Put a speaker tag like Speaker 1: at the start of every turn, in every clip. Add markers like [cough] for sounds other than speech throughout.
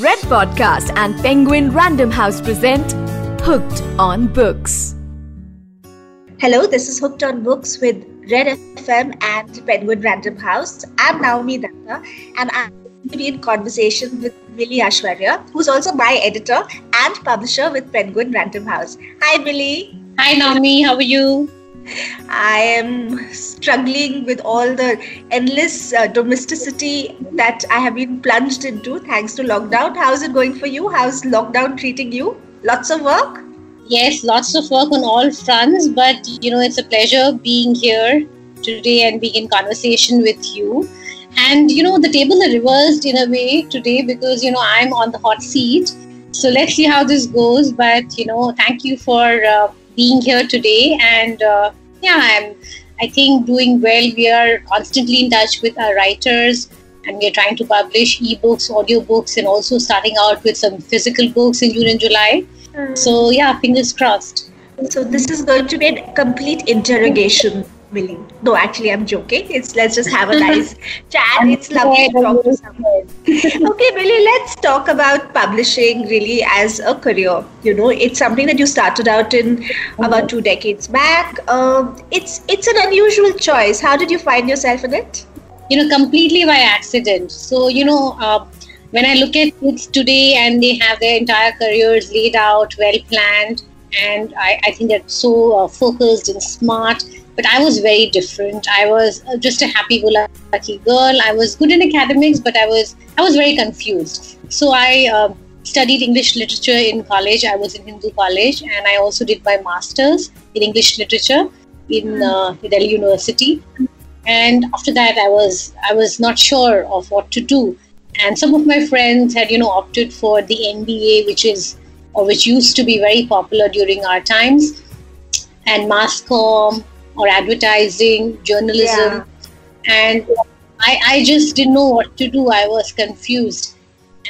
Speaker 1: Red Podcast and Penguin Random House present Hooked on Books.
Speaker 2: Hello, this is Hooked on Books with Red FM and Penguin Random House. I'm Naomi Datta and I'm going to be in conversation with Millie Ashwarya, who's also my editor and publisher with Penguin Random House. Hi, Millie.
Speaker 3: Hi, Naomi. How are you?
Speaker 2: I am struggling with all the endless uh, domesticity that I have been plunged into thanks to lockdown. How's it going for you? How's lockdown treating you? Lots of work?
Speaker 3: Yes, lots of work on all fronts, but you know, it's a pleasure being here today and being in conversation with you. And you know, the table is reversed in a way today because you know, I'm on the hot seat. So let's see how this goes. But you know, thank you for uh, being here today. And uh, yeah, I'm, I think, doing well. We are constantly in touch with our writers and we're trying to publish ebooks, audiobooks, and also starting out with some physical books in June and July. Mm. So, yeah, fingers crossed.
Speaker 2: So, this is going to be a complete interrogation Millie. No, actually, I'm joking. It's let's just have a [laughs] nice chat. It's lovely to talk to someone. okay, Billy, let's talk about publishing really as a career. You know, it's something that you started out in about two decades back. Uh, it's it's an unusual choice. How did you find yourself in it?
Speaker 3: You know, completely by accident. So you know. Uh, when I look at kids today and they have their entire careers laid out, well planned, and I, I think they're so uh, focused and smart but I was very different. I was uh, just a happy-go-lucky girl. I was good in academics, but I was I was very confused. So I uh, studied English literature in college. I was in Hindu college, and I also did my masters in English literature in uh, Delhi University. And after that, I was I was not sure of what to do. And some of my friends had you know opted for the MBA, which is or which used to be very popular during our times, and mass comm or advertising, journalism. Yeah. And I, I just didn't know what to do. I was confused.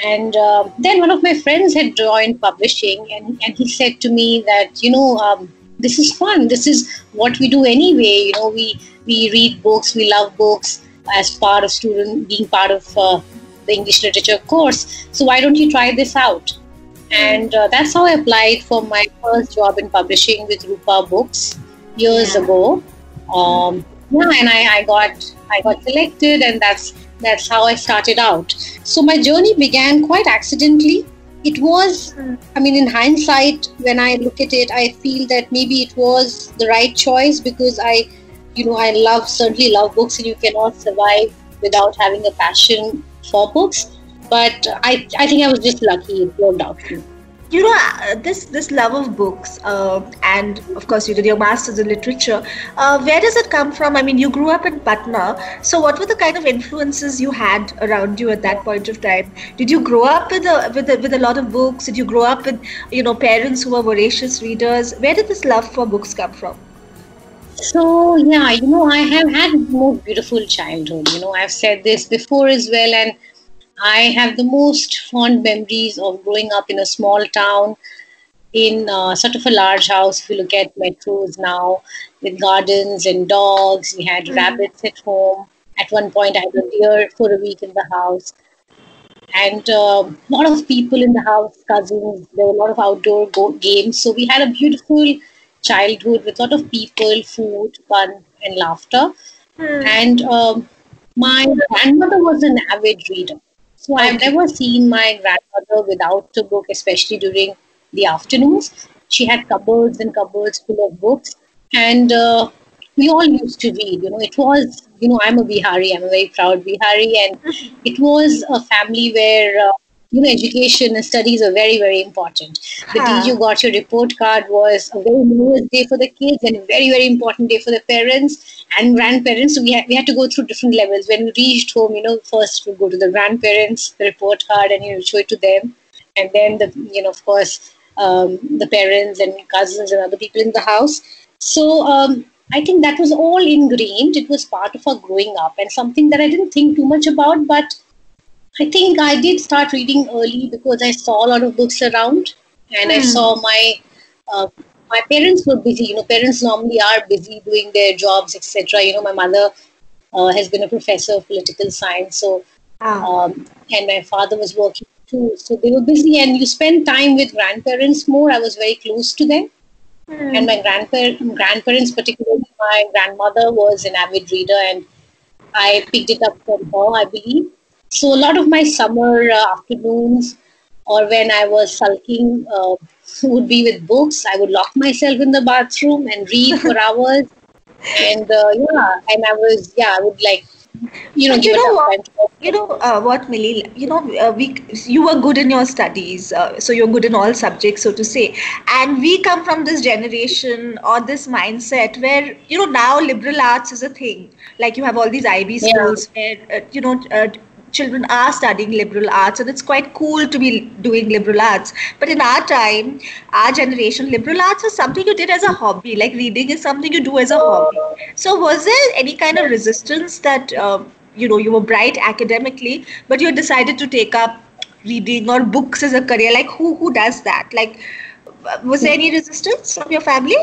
Speaker 3: And uh, then one of my friends had joined publishing, and, and he said to me that, you know, um, this is fun. This is what we do anyway. You know, we, we read books, we love books as part of student, being part of uh, the English literature course. So why don't you try this out? And uh, that's how I applied for my first job in publishing with Rupa Books years yeah. ago. Um, yeah, and I, I got I got selected, and that's that's how I started out. So my journey began quite accidentally. It was, I mean, in hindsight, when I look at it, I feel that maybe it was the right choice because I, you know, I love certainly love books, and you cannot survive without having a passion for books. But I, I think I was just lucky; it worked out
Speaker 2: you know uh, this this love of books uh, and of course you did your masters in literature uh, where does it come from? I mean you grew up in patna. So what were the kind of influences you had around you at that point of time? Did you grow up with a with a, with a lot of books? Did you grow up with you know parents who were voracious readers? Where did this love for books come from?
Speaker 3: So yeah you know i have had a more beautiful childhood. You know i've said this before as well and I have the most fond memories of growing up in a small town in uh, sort of a large house. If you look at metros now, with gardens and dogs, we had mm. rabbits at home. At one point, I had a deer for a week in the house. And a uh, lot of people in the house, cousins, there were a lot of outdoor go- games. So we had a beautiful childhood with a lot of people, food, fun, and laughter. Mm. And um, my grandmother was an avid reader. So I've never seen my grandmother without a book, especially during the afternoons. She had cupboards and cupboards full of books, and uh, we all used to read. You know, it was you know I'm a Bihari. I'm a very proud Bihari, and it was a family where. Uh, you know, education and studies are very, very important. The huh. day you got your report card was a very nervous day for the kids and a very, very important day for the parents and grandparents. So we had, we had to go through different levels. When we reached home, you know, first we go to the grandparents, the report card, and you know, show it to them. And then the, you know, of course, um, the parents and cousins and other people in the house. So um, I think that was all ingrained. It was part of our growing up and something that I didn't think too much about. But I think I did start reading early because I saw a lot of books around and mm. I hmm. saw my uh, my parents were busy. You know, parents normally are busy doing their jobs, etc. You know, my mother uh, has been a professor of political science, so ah. um, and my father was working too. So they were busy, and you spend time with grandparents more. I was very close to them. Mm. And my grandpa- grandparents, particularly my grandmother, was an avid reader, and I picked it up from her, I believe. So a lot of my summer uh, afternoons, or when I was sulking, uh, [laughs] would be with books. I would lock myself in the bathroom and read for [laughs] hours. And uh, yeah, and I was yeah, I would like you know,
Speaker 2: you know what? You know uh, what, Millie? You know, uh, we you were good in your studies, uh, so you're good in all subjects, so to say. And we come from this generation or this mindset where you know now liberal arts is a thing. Like you have all these IB schools yeah. where uh, you know uh, children are studying liberal arts and it's quite cool to be doing liberal arts. But in our time our generation liberal arts was something you did as a hobby like reading is something you do as a hobby. So was there any kind of resistance that um, you know you were bright academically but you decided to take up reading or books as a career? Like who who does that? Like was there any resistance from your family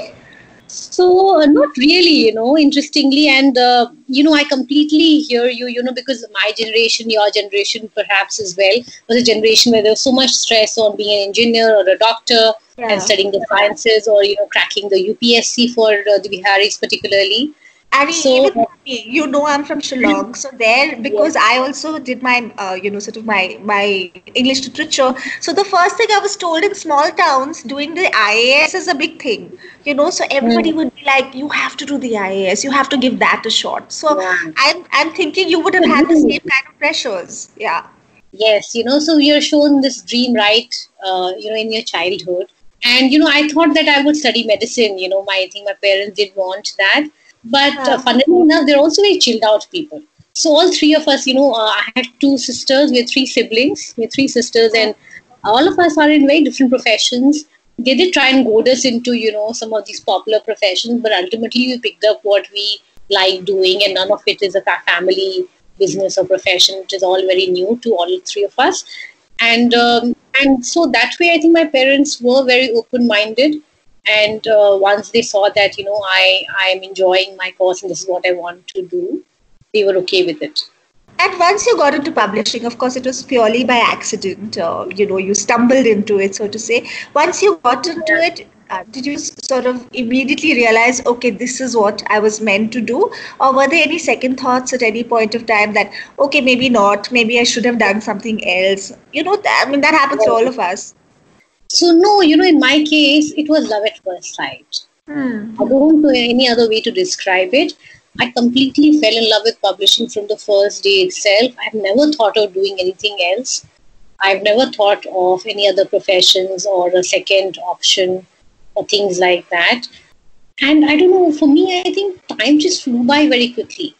Speaker 3: so uh, not really you know interestingly and uh, you know i completely hear you you know because my generation your generation perhaps as well was a generation where there was so much stress on being an engineer or a doctor yeah. and studying the sciences or you know cracking the upsc for uh, the biharis particularly
Speaker 2: I mean, so, even me, you know, I'm from Shillong, so there because I also did my, uh, you know, sort of my my English literature. So the first thing I was told in small towns, doing the IAS is a big thing, you know. So everybody mm. would be like, you have to do the IAS, you have to give that a shot. So yeah. I'm I'm thinking you would have had the same kind of pressures, yeah.
Speaker 3: Yes, you know, so you're shown this dream, right? Uh, you know, in your childhood, and you know, I thought that I would study medicine. You know, my I think my parents did want that but uh, funnily enough, they're also very chilled out people. So all three of us, you know, uh, I had two sisters, we had three siblings, we had three sisters, and all of us are in very different professions. They did try and goad us into, you know, some of these popular professions, but ultimately we picked up what we like doing, and none of it is a family business or profession. It is all very new to all three of us, and um, and so that way, I think my parents were very open-minded and uh, once they saw that you know i i am enjoying my course and this is what i want to do they were okay with it.
Speaker 2: And once you got into publishing of course it was purely by accident uh, you know you stumbled into it so to say. Once you got into it uh, did you sort of immediately realize okay this is what i was meant to do? Or were there any second thoughts at any point of time that okay maybe not maybe i should have done something else? You know i mean that happens to all of us
Speaker 3: so no, you know, in my case, it was love at first sight. Hmm. I don't know any other way to describe it. I completely fell in love with publishing from the first day itself. I've never thought of doing anything else. I've never thought of any other professions or a second option or things like that. And I don't know, for me, I think time just flew by very quickly.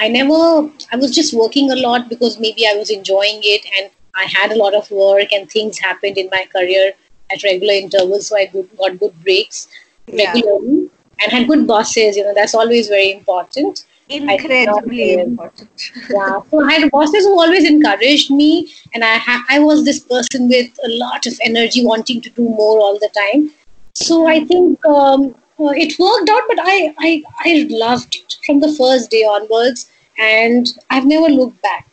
Speaker 3: I never, I was just working a lot because maybe I was enjoying it and I had a lot of work and things happened in my career at regular intervals, so I got good breaks regularly yeah. and had good bosses. You know, that's always very important.
Speaker 2: Incredibly important. [laughs]
Speaker 3: yeah. So I had bosses who always encouraged me, and I ha- I was this person with a lot of energy, wanting to do more all the time. So I think um, uh, it worked out, but I, I I loved it from the first day onwards, and I've never looked back.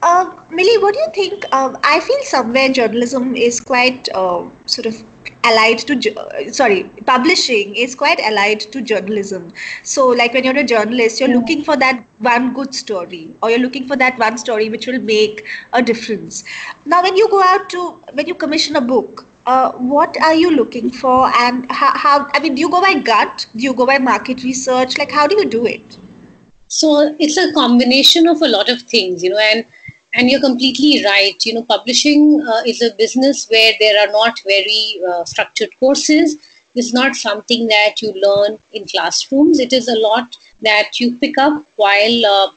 Speaker 2: Uh, Millie, what do you think? Uh, I feel somewhere journalism is quite uh, sort of allied to uh, sorry publishing is quite allied to journalism. So like when you're a journalist you're yeah. looking for that one good story or you're looking for that one story which will make a difference. Now when you go out to when you commission a book uh, what are you looking for? And how, how i mean do you go by gut? Do you go by market research? Like how do you do it?
Speaker 3: So it's a combination of a lot of things you know and and you're completely right. You know, publishing uh, is a business where there are not very uh, structured courses. It's not something that you learn in classrooms. It is a lot that you pick up while uh,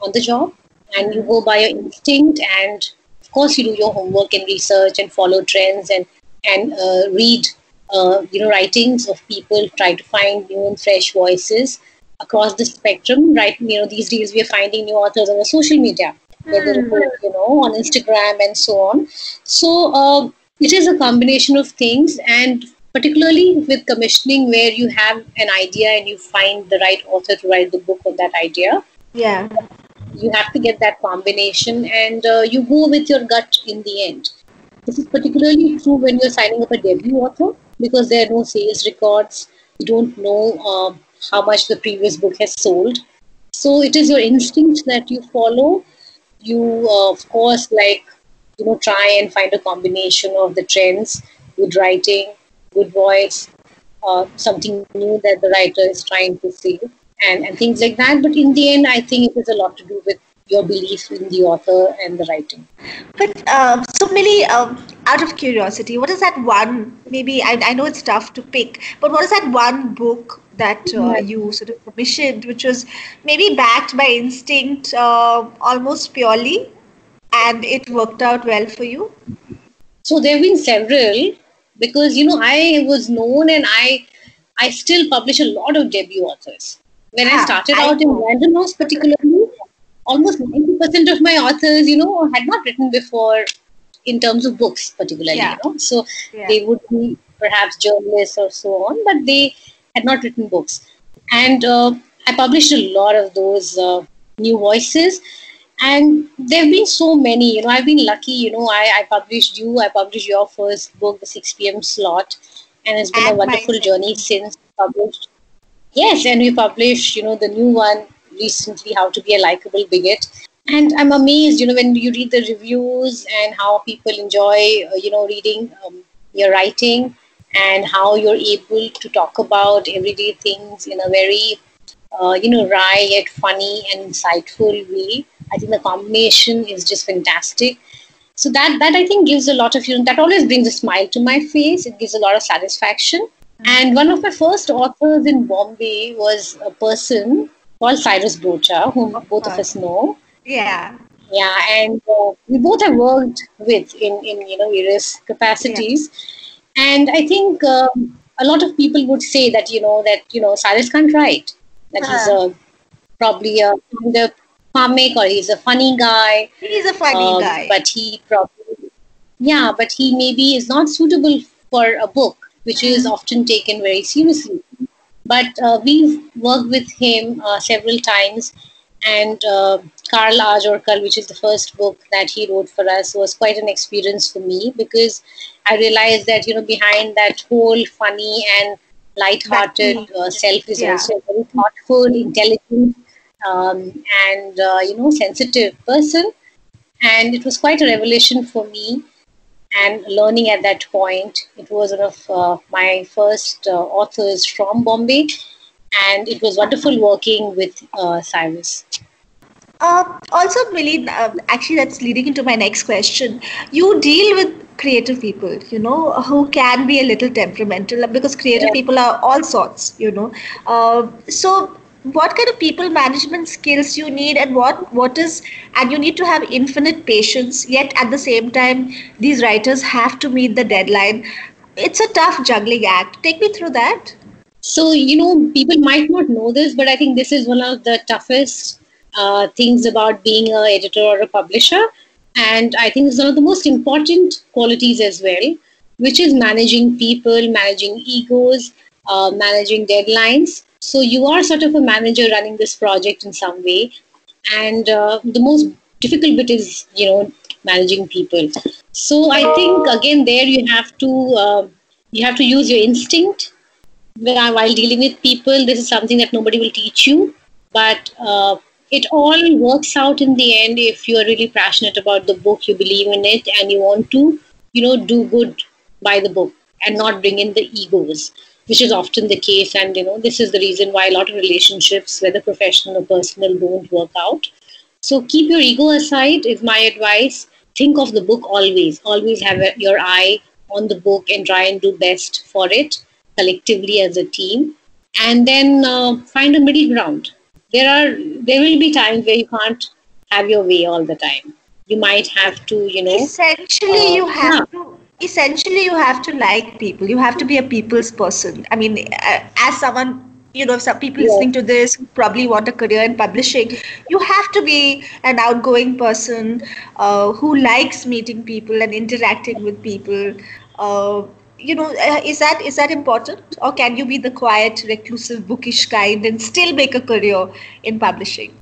Speaker 3: on the job, and you go by your instinct. And of course, you do your homework and research and follow trends and and uh, read, uh, you know, writings of people. Try to find new and fresh voices across the spectrum. Right, you know, these days we are finding new authors on the social media whether mm. you know on Instagram and so on. So uh, it is a combination of things, and particularly with commissioning, where you have an idea and you find the right author to write the book on that idea.
Speaker 2: Yeah.
Speaker 3: you have to get that combination and uh, you go with your gut in the end. This is particularly true when you're signing up a debut author because there are no sales records. You don't know uh, how much the previous book has sold. So it is your instinct that you follow. You, uh, of course, like, you know, try and find a combination of the trends, good writing, good voice, uh, something new that the writer is trying to say, and, and things like that. But in the end, I think it has a lot to do with your belief in the author and the writing.
Speaker 2: But uh, so, Millie, um, out of curiosity, what is that one? Maybe I, I know it's tough to pick, but what is that one book that uh, you sort of commissioned, which was maybe backed by instinct, uh, almost purely, and it worked out well for you?
Speaker 3: So there have been several because you know I was known and I I still publish a lot of debut authors. When I started I out in Random House, particularly, almost 90% of my authors, you know, had not written before in terms of books, particularly. Yeah. You know? So yeah. they would be perhaps journalists or so on, but they had not written books. And uh, I published a lot of those uh, new voices. And there have been so many, you know, I've been lucky, you know, I, I published you, I published your first book, The 6 p.m. Slot, and it's been and a wonderful journey since published. Yes, and we published, you know, the new one, recently how to be a likable bigot. And i'm amazed you know when you read the reviews and how people enjoy uh, you know reading um, your writing and how you're able to talk about everyday things in a very uh, you know wry yet funny and insightful way. I think the combination is just fantastic. So that that i think gives a lot of you know that always brings a smile to my face. It gives a lot of satisfaction. And one of my first authors in bombay was a person called Cyrus Broacha, whom both of us know.
Speaker 2: Yeah.
Speaker 3: Yeah, and uh, we both have worked with in, in you know various capacities, yeah. and I think um, a lot of people would say that you know that you know Cyrus can't write, that uh-huh. he's a probably a the comic or he's a funny guy.
Speaker 2: He's a funny um, guy,
Speaker 3: but he probably yeah, but he maybe is not suitable for a book, which is mm-hmm. often taken very seriously. But uh, we've worked with him uh, several times, and uh, Karl Aaj Aur Kal, which is the first book that he wrote for us, was quite an experience for me because I realized that you know behind that whole funny and light-hearted uh, self is yeah. also a very thoughtful, intelligent, um, and uh, you know sensitive person. And it was quite a revelation for me and learning at that point. It was one of uh, my first uh, authors from Bombay, and it was wonderful working with uh, Cyrus.
Speaker 2: Uh, also, Millie, uh, actually, that's leading into my next question. You deal with creative people, you know, who can be a little temperamental because creative yeah. people are all sorts, you know. Uh, so, what kind of people management skills you need and what what is and you need to have infinite patience yet at the same time these writers have to meet the deadline. It's a tough juggling act. Take me through that.
Speaker 3: So you know people might not know this but i think this is one of the toughest uh, things about being an editor or a publisher. And i think it's one of the most important qualities as well which is managing people managing egos uh, managing deadlines so you are sort of a manager running this project in some way, and uh, the most difficult bit is you know managing people. So I think again there you have to uh, you have to use your instinct while dealing with people. This is something that nobody will teach you, but uh, it all works out in the end if you are really passionate about the book, you believe in it, and you want to you know do good by the book and not bring in the egos which is often the case. And, you know, this is the reason why a lot of relationships, whether professional or personal, don't work out. So keep your ego aside, is my advice. Think of the book always. Always have a, your eye on the book and try and do best for it collectively as a team. And then uh, find a middle ground. There are there will be times where you can't have your way all the time. You might have to, you know.
Speaker 2: Essentially, uh, you have yeah. to essentially you have to like people. You have to be a people's person. I mean uh, as someone you know some people yeah. listening to this probably want a career in publishing you have to be an outgoing person uh, who likes meeting people and interacting with people. Uh, you know uh, is that is that important? Or can you be the quiet reclusive bookish kind and still make a career in publishing?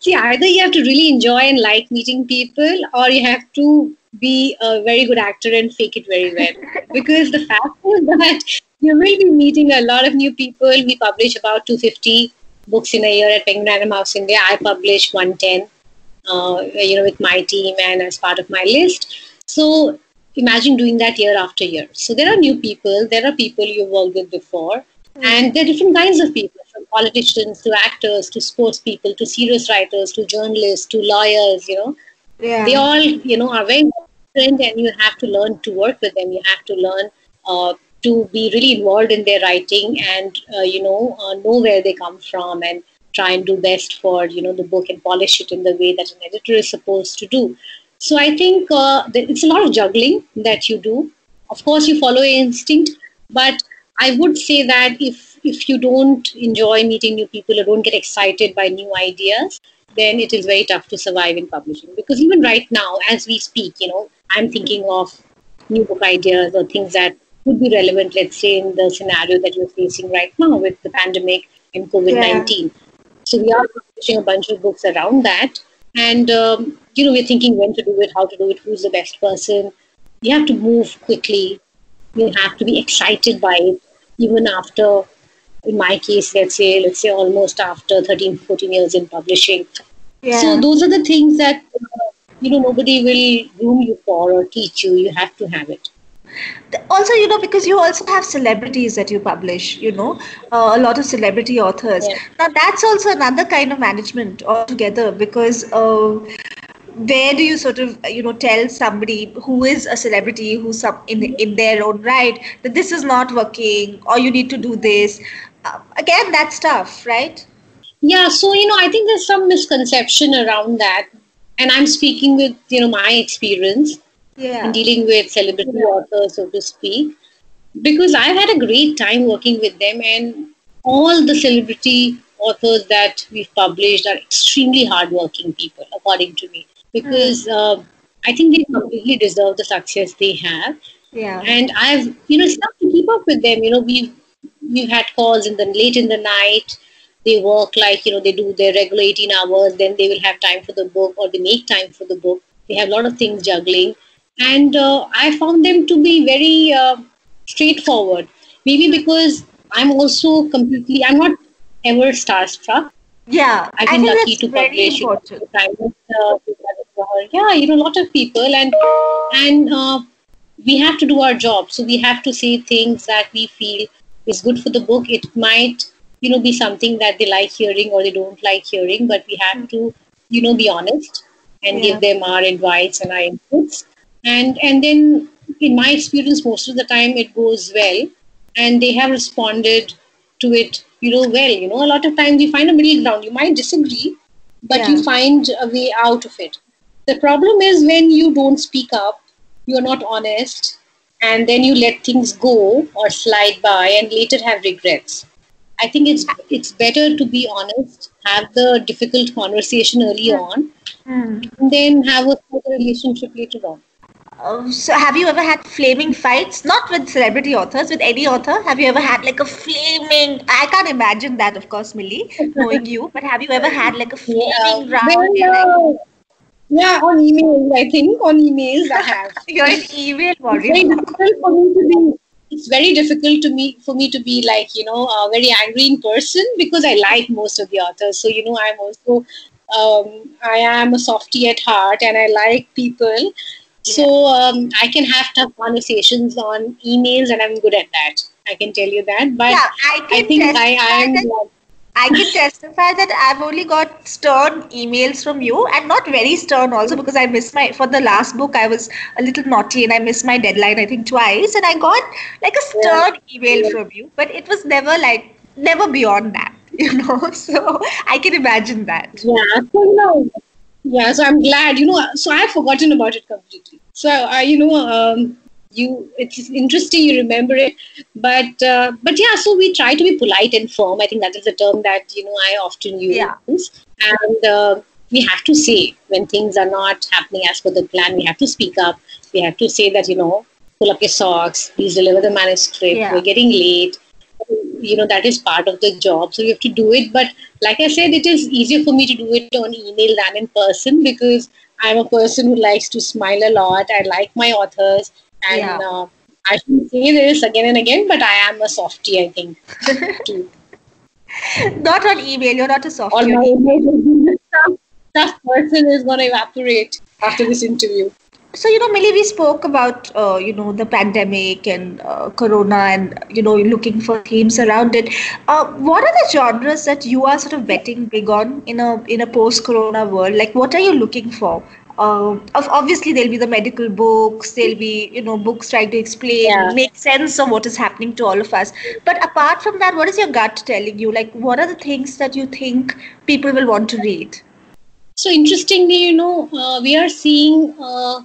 Speaker 3: See, either you have to really enjoy and like meeting people, or you have to be a very good actor and fake it very well. [laughs] because the fact is that you will be meeting a lot of new people. We publish about 250 books in a year at Penguin Random House India. I publish 110, uh, you know, with my team and as part of my list. So imagine doing that year after year. So there are new people. There are people you've worked with before. And there are different kinds of people, from politicians to actors to sports people to serious writers to journalists to lawyers, you know.
Speaker 2: Yeah.
Speaker 3: They all, you know, are very different and you have to learn to work with them. You have to learn uh, to be really involved in their writing and, uh, you know, uh, know where they come from and try and do best for, you know, the book and polish it in the way that an editor is supposed to do. So I think uh, it's a lot of juggling that you do. Of course, you follow instinct, but I would say that if if you don't enjoy meeting new people or don't get excited by new ideas, then it is very tough to survive in publishing. Because even right now, as we speak, you know, I'm thinking of new book ideas or things that would be relevant, let's say, in the scenario that you're facing right now with the pandemic and COVID 19. Yeah. So we are publishing a bunch of books around that. And, um, you know, we're thinking when to do it, how to do it, who's the best person. You have to move quickly. You have to be excited by it even after in my case let's say let's say almost after 13 14 years in publishing yeah. so those are the things that uh, you know nobody will groom you for or teach you. You have to have it.
Speaker 2: Also you know because you also have celebrities that you publish you know uh, a lot of celebrity authors. Yeah. now that's also another kind of management altogether because uh, where do you sort of you know tell somebody who is a celebrity who's some in in their own right that this is not working or you need to do this? Uh, again that's tough right
Speaker 3: yeah so you know i think there's some misconception around that and i'm speaking with you know my experience yeah. in dealing with celebrity yeah. authors so to speak because i've had a great time working with them and all the celebrity authors that we've published are extremely hardworking people according to me because mm. uh, I think they completely deserve the success they have.
Speaker 2: Yeah.
Speaker 3: And I've, you know, it's tough to keep up with them. You know, we've we've had calls in the late in the night. They work like you know they do their regular 18 hours. Then they will have time for the book, or they make time for the book. They have a lot of things juggling, and uh, I found them to be very uh, straightforward. Maybe because I'm also completely, I'm not ever starstruck.
Speaker 2: Yeah,
Speaker 3: I've been lucky to publish. Important. uh, yeah, you know, a lot of people, and and uh, we have to do our job. So we have to say things that we feel is good for the book. It might, you know, be something that they like hearing or they don't like hearing, but we have to, you know, be honest and yeah. give them our advice and our inputs. And and then, in my experience, most of the time it goes well, and they have responded to it, you know, well. You know, a lot of times you find a middle ground. You might disagree, but yeah. you find a way out of it. The problem is when you don't speak up, you're not honest, and then you let things go or slide by and later have regrets. I think it's it's better to be honest, have the difficult conversation early on, mm. and then have a relationship later on.
Speaker 2: Uh, so have you ever had flaming fights not with celebrity authors with any author have you ever had like a flaming i can't imagine that of course millie knowing you but have you ever had like a [laughs] flaming yeah. round
Speaker 3: yeah, on emails, I think. On emails, I have. [laughs]
Speaker 2: You're an email warrior.
Speaker 3: It's very difficult for me to be. It's very difficult to me for me to be like you know a very angry in person because I like most of the authors. So you know I'm also um, I am a softie at heart and I like people. So um, I can have tough conversations on emails and I'm good at that. I can tell you that. But yeah, I, I think I, I am.
Speaker 2: I can testify that I've only got stern emails from you and not very stern also because I missed my for the last book I was a little naughty and I missed my deadline I think twice. And I got like a stern email from you but it was never like never beyond that [laughs] you know? So I can imagine that.
Speaker 3: Yeah so no yeah so I'm glad you know so I've forgotten about it completely. So I you know um, you it's interesting you remember it but uh, but yeah so we try to be polite and firm. I think that is a term that you know i often use. Yeah. and uh, we have to say when things are not happening as per the plan we have to speak up. We have to say that you know pull up your socks please deliver the manuscript. Yeah. we're getting late. You know that is part of the job so you have to do it. But like i said it is easier for me to do it on email than in person because i'm a person who likes to smile a lot. I like my authors and yeah. uh, i should say this again and again but i am a softie i think. [laughs]
Speaker 2: Not on email you're not a softie.
Speaker 3: On my email. Tough person is going to evaporate after this interview.
Speaker 2: So you know millie we spoke about uh, you know the pandemic and uh, corona and you know looking for themes around it. Uh, what are the genres that you are sort of betting big on in a in a post corona world? Like what are you looking for uh, obviously there'll be the medical books there'll be you know books trying to explain yeah. make sense of what is happening to all of us but apart from that what is your gut telling you like what are the things that you think people will want to read
Speaker 3: so interestingly you know uh, we are seeing uh,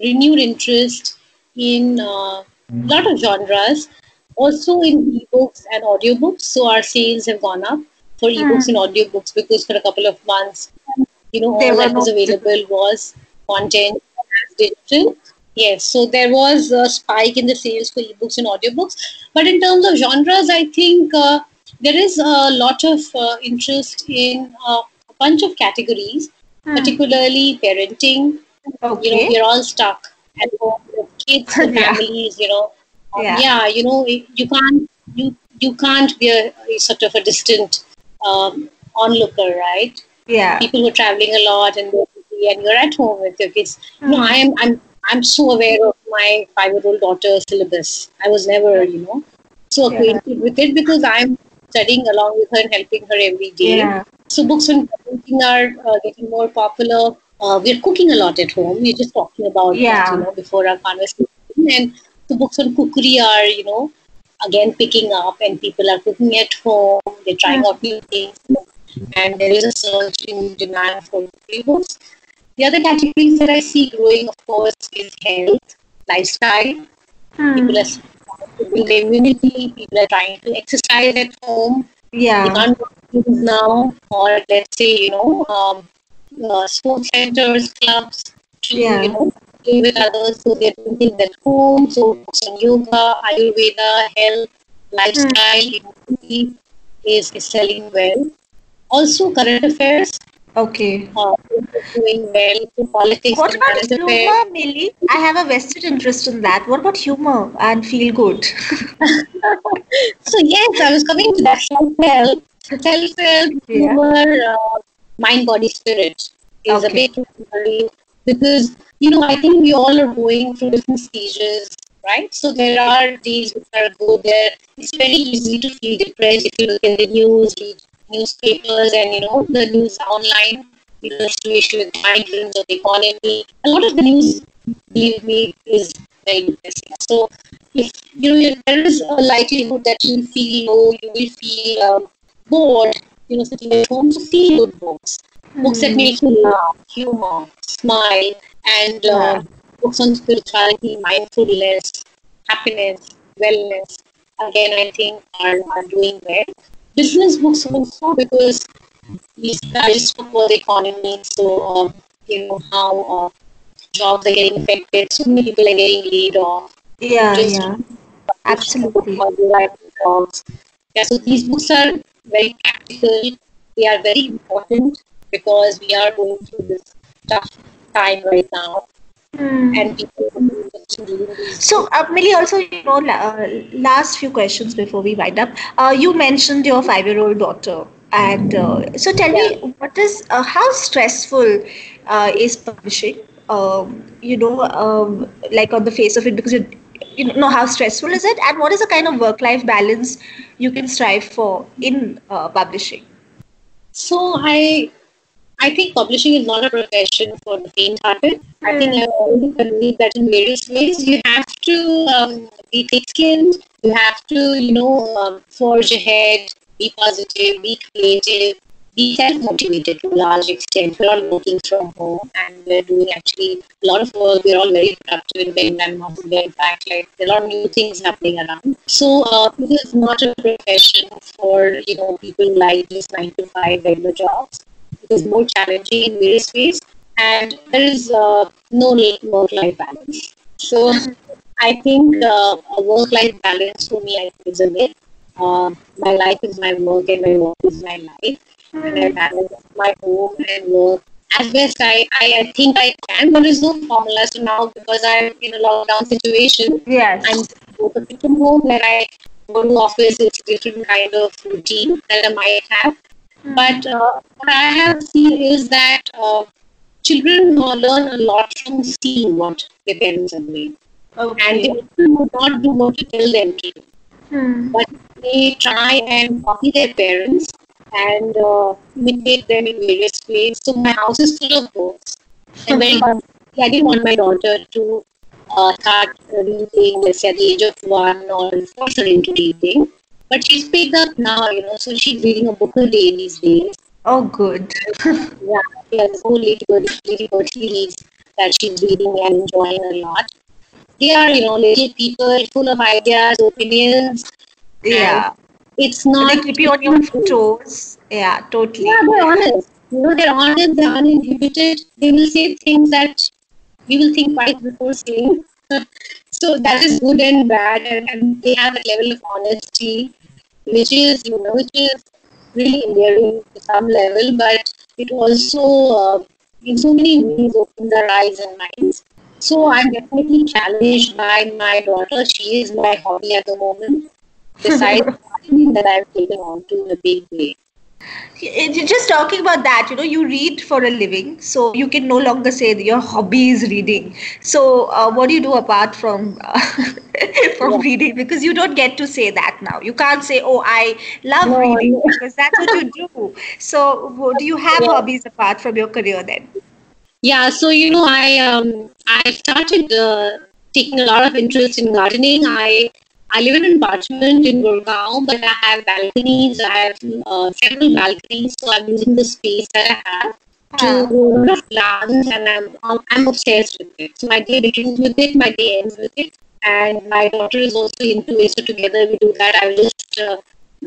Speaker 3: renewed interest in a uh, lot of genres, also in ebooks and audiobooks. So our sales have gone up for ebooks mm. and audiobooks because for a couple of months, you know, all that was available was content digital. Yes, so there was a spike in the sales for ebooks and audiobooks. But in terms of genres, I think uh, there is a lot of uh, interest in uh, a bunch of categories, mm. particularly parenting, Okay. You know, we're all stuck at home with kids and [laughs] yeah. families, you know. Um, yeah. yeah, you know, you can't you you can't be a, a sort of a distant um, onlooker, right?
Speaker 2: Yeah.
Speaker 3: People who are traveling a lot and and you're at home with your kids. Mm. No, I am I'm I'm so aware of my five year old daughter's syllabus. I was never, you know, so acquainted yeah. with it because I'm studying along with her and helping her every day. Yeah. So books on parenting are uh, getting more popular uh, we're cooking a lot at home. We're just talking about yeah. that, you know, before our conversation. And the books on cookery are, you know, again picking up and people are cooking at home. They're trying out new things. And there is a surge in demand for cookery. The other categories that I see growing, of course, is health, lifestyle. Hmm. People are building their immunity. People are trying to exercise at home.
Speaker 2: Yeah.
Speaker 3: They can't now, or let's say, you know, um, uh, sports centers, clubs to yeah. you know play with others. So they're doing things at home. So some yoga, Ayurveda, health, lifestyle, mm. is, is selling well. Also current affairs.
Speaker 2: Okay.
Speaker 3: Uh, doing well. Politics.
Speaker 2: What about humor, affairs. Millie? I have a vested interest in that. What about humor and feel good? [laughs]
Speaker 3: so yes, I was coming to that self-help. Self-help, yeah. humor, uh, mind, body, spirit is okay. a big because you know I think we all are going through different stages, right? So there are days which are good. There it's very easy to feel depressed if you look at the news, read newspapers, and you know the news online. You know, the situation with migrants or the economy. A lot of the news, believe me, is very depressing. So if you know there is a likelihood that you will feel low, you will feel um, bored you know, sitting at home to see good books. Mm-hmm. Books that make you laugh, humor, smile, and uh, books on spirituality, mindfulness, happiness, wellness. Again, I think are, are doing well. Business books also because these guys spoke about the economy, so uh, you know how uh, jobs are getting affected. So many people are getting laid off.
Speaker 2: Yeah, yeah, absolutely.
Speaker 3: Yeah, so these books are very practical. They are very important because we are going through this tough time right now. Mm. And people
Speaker 2: so, uh, Millie, also, you know, uh, last few questions before we wind up. Uh, you mentioned your five-year-old daughter, and uh, so tell yeah. me, what is uh, how stressful uh, is publishing? Um, you know, um, like on the face of it, because you you know how stressful is it and what is the kind of work life balance you can strive for in uh, publishing
Speaker 3: so i i think publishing is not a profession for the faint hearted i think i already conveyed that in various ways you have to um, be thick skinned you have to you know um, forge ahead be positive be creative be self-motivated to a large extent. We're all working from home and we're doing actually a lot of work. We're all very productive and not in fact, like there are a lot of new things happening around. So uh, this is not a profession for you know people like just nine to five regular jobs. Is more challenging in various ways, and there is uh, no work-life balance. So I think uh, a work-life balance for me is a myth. uh, my life is my work and my work is my life. And I balance my home and work as best I, I, I think I can. There is no formula. So now because I'm in a lockdown situation,
Speaker 2: yes.
Speaker 3: I'm working from home where I go to office, it's different kind of routine that I might have. Mm-hmm. But uh, what I have seen is that uh, children learn a lot from seeing what their parents are doing. Okay. And they would not do what you tell them to do. Hmm. But they try and copy their parents and uh, imitate them in various ways. So my house is full of books. And very I didn't want my daughter to uh, start reading, let's say, at the age of one or force her into reading. But she's picked up now, you know, so she's reading a book a day these days.
Speaker 2: Oh, good. [laughs]
Speaker 3: yeah, she has a whole little, little series that she's reading and enjoying a lot. They are, you know, little people full of ideas, opinions.
Speaker 2: Yeah.
Speaker 3: It's not.
Speaker 2: They keep you on your toes. Yeah, totally.
Speaker 3: Yeah, they're honest. You know, they're honest, they're uninhibited. They will say things that we will think twice before saying. [laughs] so that is good and bad, and, and they have a level of honesty, which is, you know, which is really endearing to some level, but it also, uh, in so many ways, opens our eyes and minds. So I'm definitely challenged by my daughter. She is my hobby at the moment. [laughs] Besides that I've taken on to in a big way
Speaker 2: just talking about that you know you read for a living so you can no longer say that your hobby is reading so uh, what do you do apart from uh, [laughs] from yeah. reading because you don't get to say that now you can't say oh i love no, reading yeah. because that's what you do so do you have yeah. hobbies apart from your career then
Speaker 3: yeah so you know i um i started uh, taking a lot of interest in gardening i I live in an apartment in Gurgaon, but I have balconies. I have uh, several balconies, so I'm using the space that I have to grow plants, and I'm I'm obsessed with it. So my day begins with it, my day ends with it, and my daughter is also into it. So together we do that. I just uh,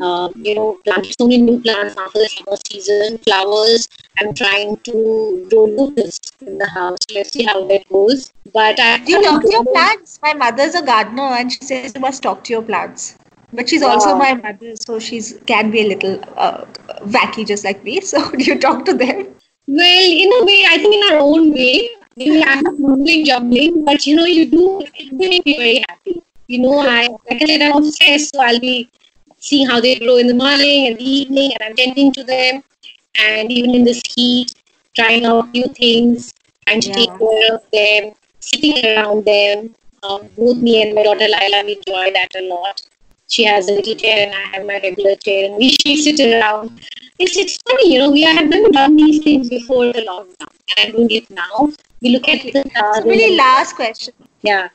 Speaker 3: uh, you know, planted so many new plants after the summer season, flowers. I'm trying to grow lotus in the house. Let's see how that goes. But I
Speaker 2: you talk to your plants. My mother's a gardener, and she says you must talk to your plants. But she's also my mother, so she's can be a little uh, wacky, just like me. [laughs] So do you talk to them?
Speaker 3: Well, in a way, I think in our own way. I'm not mumbling, jumbling, but you know, you do. It make me very happy. You know, I like I said, I'm obsessed, so I'll be seeing how they grow in the morning and the evening, and I'm tending to them. And even in this heat, trying out new things, trying to yeah. take care of them, sitting around them. Um, both me and my daughter Laila, we enjoy that a lot. She has a little chair and I have my regular chair, and we sit around. It's, it's funny, you know, we have never done these things before the lockdown. And I'm doing it now. We look at the
Speaker 2: stars. really, last question.
Speaker 3: Yeah.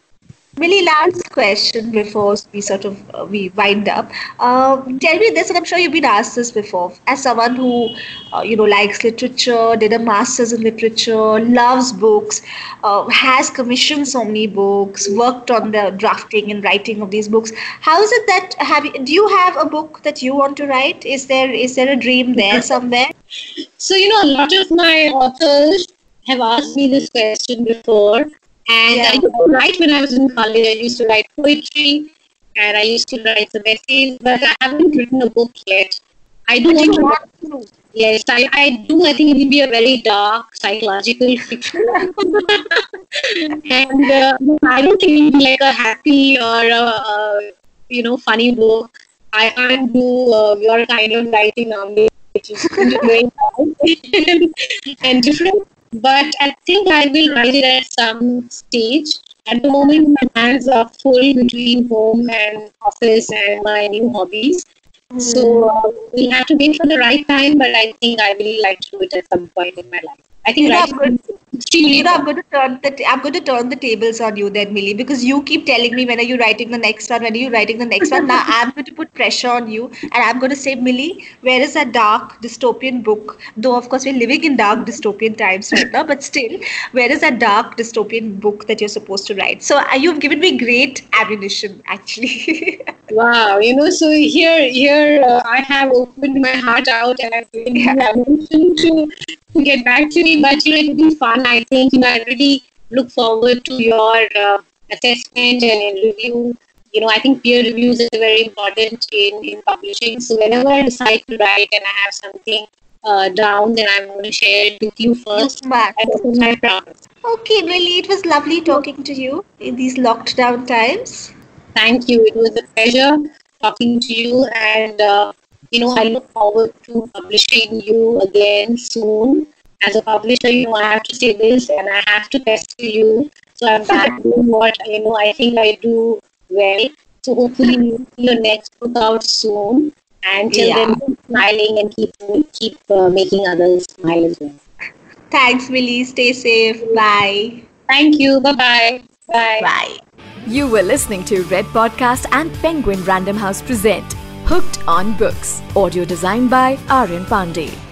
Speaker 2: Really, last question before we sort of uh, we wind up. Uh, tell me this, and I'm sure you've been asked this before. As someone who, uh, you know, likes literature, did a master's in literature, loves books, uh, has commissioned so many books, worked on the drafting and writing of these books. How is it that have you, do you have a book that you want to write? Is there is there a dream there [laughs] somewhere?
Speaker 3: So you know, a lot of my authors have asked me this question before and yeah. I used to write when I was in college. I used to write poetry and I used to write some essays, but I haven't written a book yet. I do want, want to. Yes, I, I do. I think it will be a very dark psychological [laughs] fiction. and uh, I don't think it will be like a happy or a, a you know funny book. I can't do uh, your kind of writing normally, which is [laughs] very [laughs] and different but I think I will write it at some stage. At the moment, my hands are full between home and office and my new hobbies. Mm. So uh, we'll have to wait for the right time, but I think I will like to do it at some point in my life. I think
Speaker 2: right you know, I'm going to turn the I'm going to turn the tables on you then, Millie, because you keep telling me when are you writing the next one, when are you writing the next one. Now I'm going to put pressure on you, and I'm going to say, Millie, where is that dark dystopian book? Though of course we're living in dark dystopian times right now, but still, where is that dark dystopian book that you're supposed to write? So uh, you've given me great ammunition, actually. [laughs]
Speaker 3: wow, you know, so here here uh, I have opened my heart out and I've given yeah. ammunition to get back to me, but you know, it'll be fun. I think you know, I really look forward to your uh, assessment and review you know, I think peer reviews are very important in, in publishing. So whenever I decide to write and I have something uh, down, then I'm going to share it with you first.
Speaker 2: Back.
Speaker 3: And this is my promise.
Speaker 2: Okay, Millie, it was lovely talking to you in these locked down times.
Speaker 3: Thank you. It was a pleasure talking to you, and uh, you know, I look forward to publishing you again soon. As a publisher, you know, I have to say this, and I have to test you. So I'm [laughs] back doing what you know I think I do well. So hopefully, you see your next book out soon. And till
Speaker 2: Yeah.
Speaker 3: then, keep smiling and keep keep uh, making others smile as well.
Speaker 2: Thanks, Milee. Stay safe. Bye.
Speaker 3: Thank you. Bye-bye. Bye.
Speaker 2: Bye.
Speaker 1: You were listening to Red Podcast and Penguin Random House present Hooked on Books. Audio designed by Aryan Pandey.